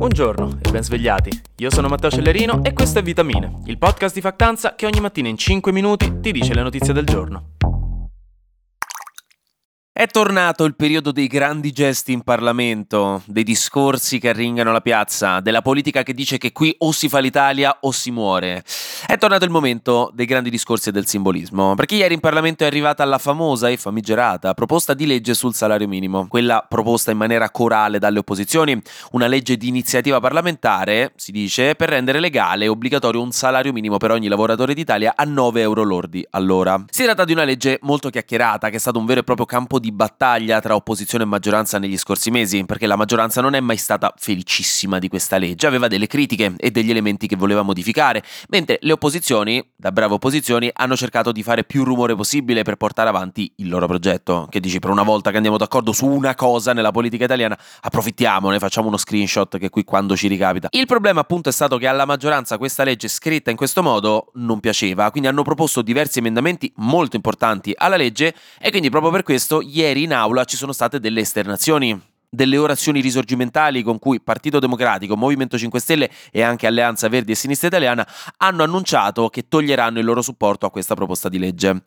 Buongiorno e ben svegliati. Io sono Matteo Cellerino e questo è Vitamine, il podcast di Factanza che ogni mattina in 5 minuti ti dice le notizie del giorno. È tornato il periodo dei grandi gesti in Parlamento, dei discorsi che arringano la piazza, della politica che dice che qui o si fa l'Italia o si muore. È tornato il momento dei grandi discorsi e del simbolismo, perché ieri in Parlamento è arrivata la famosa e famigerata proposta di legge sul salario minimo, quella proposta in maniera corale dalle opposizioni, una legge di iniziativa parlamentare, si dice, per rendere legale e obbligatorio un salario minimo per ogni lavoratore d'Italia a 9 euro lordi all'ora. Si tratta di una legge molto chiacchierata, che è stato un vero e proprio campo di battaglia tra opposizione e maggioranza negli scorsi mesi, perché la maggioranza non è mai stata felicissima di questa legge, aveva delle critiche e degli elementi che voleva modificare, mentre le opposizioni, da brave opposizioni, hanno cercato di fare più rumore possibile per portare avanti il loro progetto. Che dici, per una volta che andiamo d'accordo su una cosa nella politica italiana, approfittiamone, facciamo uno screenshot che qui quando ci ricapita. Il problema appunto è stato che alla maggioranza questa legge scritta in questo modo non piaceva, quindi hanno proposto diversi emendamenti molto importanti alla legge e quindi proprio per questo ieri in aula ci sono state delle esternazioni delle orazioni risorgimentali con cui Partito Democratico, Movimento 5 Stelle e anche Alleanza Verdi e Sinistra Italiana hanno annunciato che toglieranno il loro supporto a questa proposta di legge.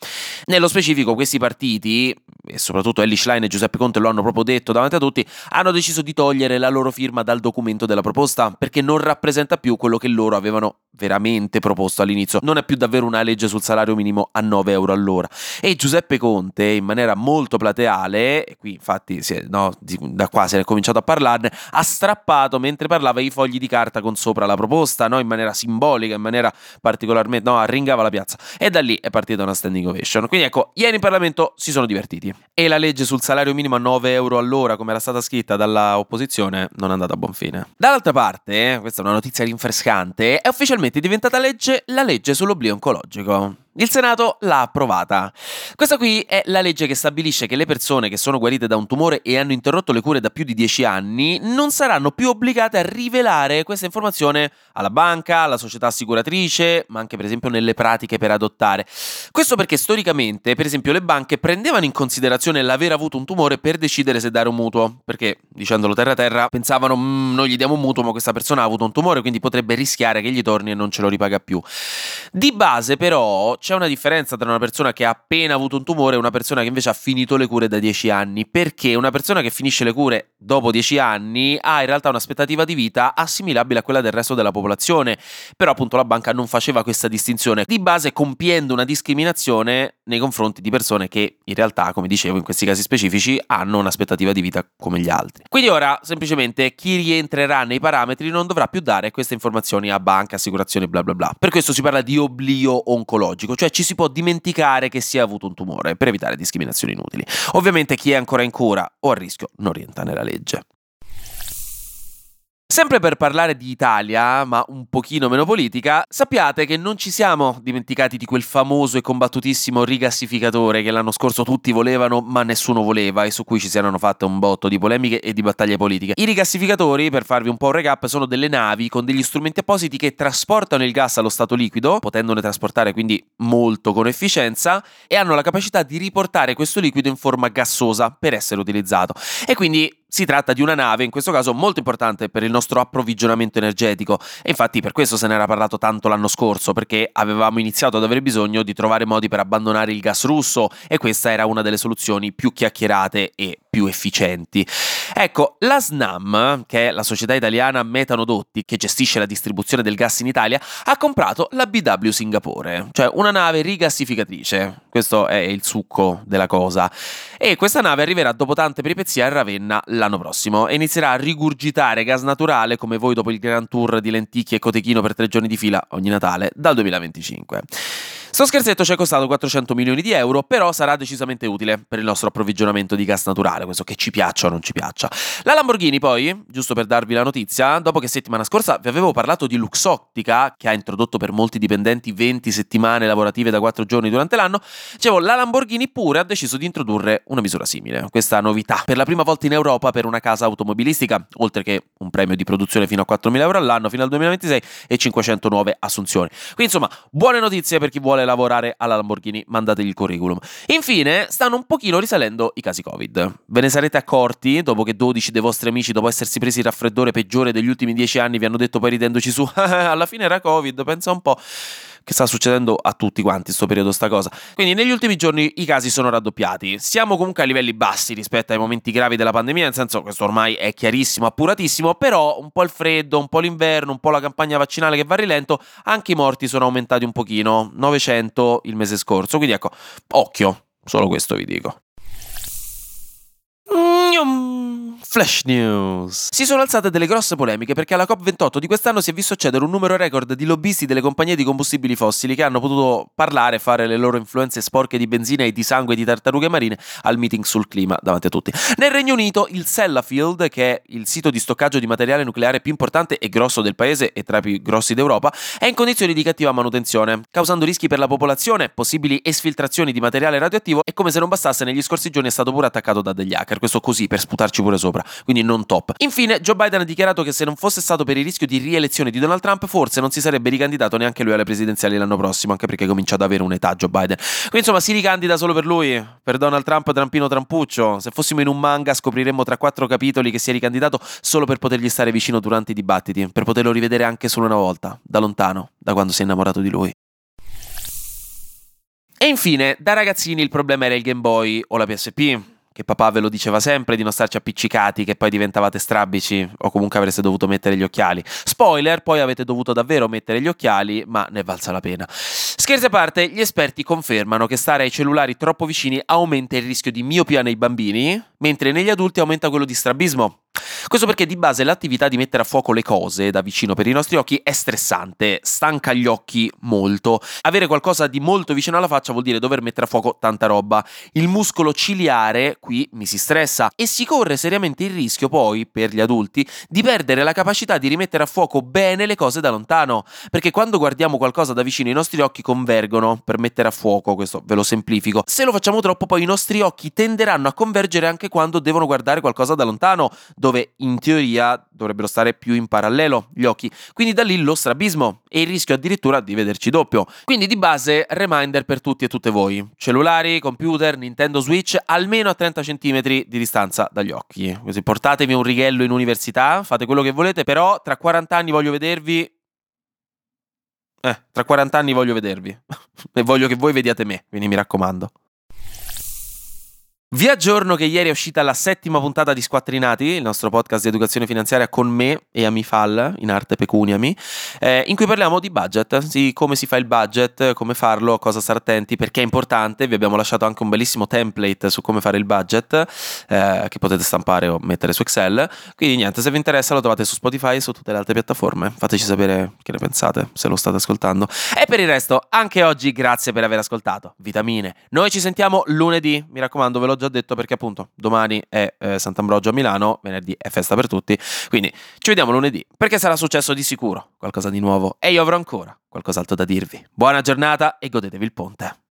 Nello specifico questi partiti, e soprattutto Ellie Schlein e Giuseppe Conte lo hanno proprio detto davanti a tutti, hanno deciso di togliere la loro firma dal documento della proposta perché non rappresenta più quello che loro avevano veramente proposto all'inizio. Non è più davvero una legge sul salario minimo a 9 euro all'ora. E Giuseppe Conte, in maniera molto plateale, e qui infatti è, no, da qua se ne è cominciato a parlarne, ha strappato mentre parlava i fogli di carta con sopra la proposta, no, in maniera simbolica, in maniera particolarmente, no, arringava la piazza. E da lì è partita una standing ovation. Quindi ecco, ieri in Parlamento si sono divertiti. E la legge sul salario minimo a 9 euro all'ora, come era stata scritta dalla opposizione, non è andata a buon fine. Dall'altra parte, questa è una notizia rinfrescante, è ufficialmente diventata legge la legge sull'oblio oncologico. Il Senato l'ha approvata. Questa qui è la legge che stabilisce che le persone che sono guarite da un tumore e hanno interrotto le cure da più di 10 anni non saranno più obbligate a rivelare questa informazione alla banca, alla società assicuratrice, ma anche per esempio nelle pratiche per adottare. Questo perché storicamente, per esempio, le banche prendevano in considerazione l'aver avuto un tumore per decidere se dare un mutuo, perché dicendolo terra terra pensavano mmm, noi gli diamo un mutuo ma questa persona ha avuto un tumore, quindi potrebbe rischiare che gli torni e non ce lo ripaga più. Di base però c'è una differenza tra una persona che ha appena avuto un tumore e una persona che invece ha finito le cure da 10 anni, perché una persona che finisce le cure dopo 10 anni ha in realtà un'aspettativa di vita assimilabile a quella del resto della popolazione, però appunto la banca non faceva questa distinzione, di base compiendo una discriminazione nei confronti di persone che in realtà, come dicevo, in questi casi specifici hanno un'aspettativa di vita come gli altri. Quindi ora semplicemente chi rientrerà nei parametri non dovrà più dare queste informazioni a banca, assicurazioni, bla bla bla. Per questo si parla di oblio oncologico cioè ci si può dimenticare che si è avuto un tumore per evitare discriminazioni inutili. Ovviamente chi è ancora in cura o a rischio non rientra nella legge. Sempre per parlare di Italia, ma un pochino meno politica, sappiate che non ci siamo dimenticati di quel famoso e combattutissimo rigassificatore che l'anno scorso tutti volevano ma nessuno voleva e su cui ci si erano fatte un botto di polemiche e di battaglie politiche. I rigassificatori, per farvi un po' un recap, sono delle navi con degli strumenti appositi che trasportano il gas allo stato liquido, potendone trasportare quindi molto con efficienza, e hanno la capacità di riportare questo liquido in forma gassosa per essere utilizzato. E quindi si tratta di una nave, in questo caso molto importante per il nostro approvvigionamento energetico. E infatti per questo se ne era parlato tanto l'anno scorso, perché avevamo iniziato ad avere bisogno di trovare modi per abbandonare il gas russo e questa era una delle soluzioni più chiacchierate e più efficienti. Ecco, la SNAM, che è la società italiana Metanodotti che gestisce la distribuzione del gas in Italia, ha comprato la BW Singapore, cioè una nave rigassificatrice. Questo è il succo della cosa. E questa nave arriverà dopo tante peripezie a Ravenna l'anno prossimo e inizierà a rigurgitare gas naturale come voi dopo il Grand Tour di lenticchie e cotechino per tre giorni di fila ogni Natale dal 2025. Sto scherzetto ci è costato 400 milioni di euro, però sarà decisamente utile per il nostro approvvigionamento di gas naturale, questo che ci piaccia o non ci piaccia. La Lamborghini poi, giusto per darvi la notizia, dopo che settimana scorsa vi avevo parlato di Luxottica, che ha introdotto per molti dipendenti 20 settimane lavorative da 4 giorni durante l'anno, dicevo, la Lamborghini pure ha deciso di introdurre una misura simile. Questa novità, per la prima volta in Europa per una casa automobilistica, oltre che un premio di produzione fino a 4.000 euro all'anno fino al 2026 e 500 nuove assunzioni. Quindi insomma, buone notizie per chi vuole vuole lavorare alla Lamborghini, mandategli il curriculum. Infine, stanno un pochino risalendo i casi Covid. Ve ne sarete accorti dopo che 12 dei vostri amici, dopo essersi presi il raffreddore peggiore degli ultimi 10 anni, vi hanno detto poi ridendoci su, alla fine era Covid, pensa un po' che sta succedendo a tutti quanti in questo periodo sta cosa. Quindi negli ultimi giorni i casi sono raddoppiati. Siamo comunque a livelli bassi rispetto ai momenti gravi della pandemia, nel senso che questo ormai è chiarissimo, appuratissimo, però un po' il freddo, un po' l'inverno, un po' la campagna vaccinale che va a rilento, anche i morti sono aumentati un pochino, 900 il mese scorso. Quindi ecco, occhio, solo questo vi dico. Flash News. Si sono alzate delle grosse polemiche perché alla COP28 di quest'anno si è visto accedere un numero record di lobbisti delle compagnie di combustibili fossili che hanno potuto parlare fare le loro influenze sporche di benzina e di sangue di tartarughe marine al meeting sul clima davanti a tutti. Nel Regno Unito il Sellafield, che è il sito di stoccaggio di materiale nucleare più importante e grosso del paese e tra i più grossi d'Europa, è in condizioni di cattiva manutenzione, causando rischi per la popolazione, possibili esfiltrazioni di materiale radioattivo e come se non bastasse negli scorsi giorni è stato pure attaccato da degli hacker, questo così per sputarci pure sopra quindi non top. Infine, Joe Biden ha dichiarato che se non fosse stato per il rischio di rielezione di Donald Trump, forse non si sarebbe ricandidato neanche lui alle presidenziali l'anno prossimo, anche perché comincia ad avere un'età Joe Biden. Quindi insomma si ricandida solo per lui, per Donald Trump Trampino Trampuccio. Se fossimo in un manga scopriremmo tra quattro capitoli che si è ricandidato solo per potergli stare vicino durante i dibattiti, per poterlo rivedere anche solo una volta, da lontano, da quando si è innamorato di lui. E infine, da ragazzini il problema era il Game Boy o la PSP che papà ve lo diceva sempre di non starci appiccicati, che poi diventavate strabici o comunque avreste dovuto mettere gli occhiali. Spoiler, poi avete dovuto davvero mettere gli occhiali, ma ne valsa la pena. Scherzi a parte, gli esperti confermano che stare ai cellulari troppo vicini aumenta il rischio di miopia nei bambini, mentre negli adulti aumenta quello di strabismo. Questo perché di base l'attività di mettere a fuoco le cose da vicino per i nostri occhi è stressante, stanca gli occhi molto. Avere qualcosa di molto vicino alla faccia vuol dire dover mettere a fuoco tanta roba. Il muscolo ciliare qui mi si stressa e si corre seriamente il rischio poi, per gli adulti, di perdere la capacità di rimettere a fuoco bene le cose da lontano. Perché quando guardiamo qualcosa da vicino i nostri occhi convergono per mettere a fuoco, questo ve lo semplifico. Se lo facciamo troppo poi i nostri occhi tenderanno a convergere anche quando devono guardare qualcosa da lontano, dove in teoria dovrebbero stare più in parallelo gli occhi. Quindi da lì lo strabismo e il rischio addirittura di vederci doppio. Quindi di base reminder per tutti e tutte voi. Cellulari, computer, Nintendo Switch almeno a 30 cm di distanza dagli occhi. Così portatevi un righello in università, fate quello che volete, però tra 40 anni voglio vedervi eh, tra 40 anni voglio vedervi e voglio che voi vediate me, quindi mi raccomando. Vi aggiorno che ieri è uscita la settima puntata di Squattrinati, il nostro podcast di educazione finanziaria con me e Amifal, in arte pecuniami, eh, in cui parliamo di budget, sì, come si fa il budget, come farlo, a cosa stare attenti, perché è importante. Vi abbiamo lasciato anche un bellissimo template su come fare il budget, eh, che potete stampare o mettere su Excel. Quindi niente, se vi interessa lo trovate su Spotify e su tutte le altre piattaforme. Fateci sapere che ne pensate, se lo state ascoltando. E per il resto, anche oggi grazie per aver ascoltato. Vitamine. Noi ci sentiamo lunedì, mi raccomando, ve l'ho già detto perché appunto domani è eh, Sant'Ambrogio a Milano, venerdì è festa per tutti, quindi ci vediamo lunedì perché sarà successo di sicuro qualcosa di nuovo e io avrò ancora qualcos'altro da dirvi. Buona giornata e godetevi il ponte.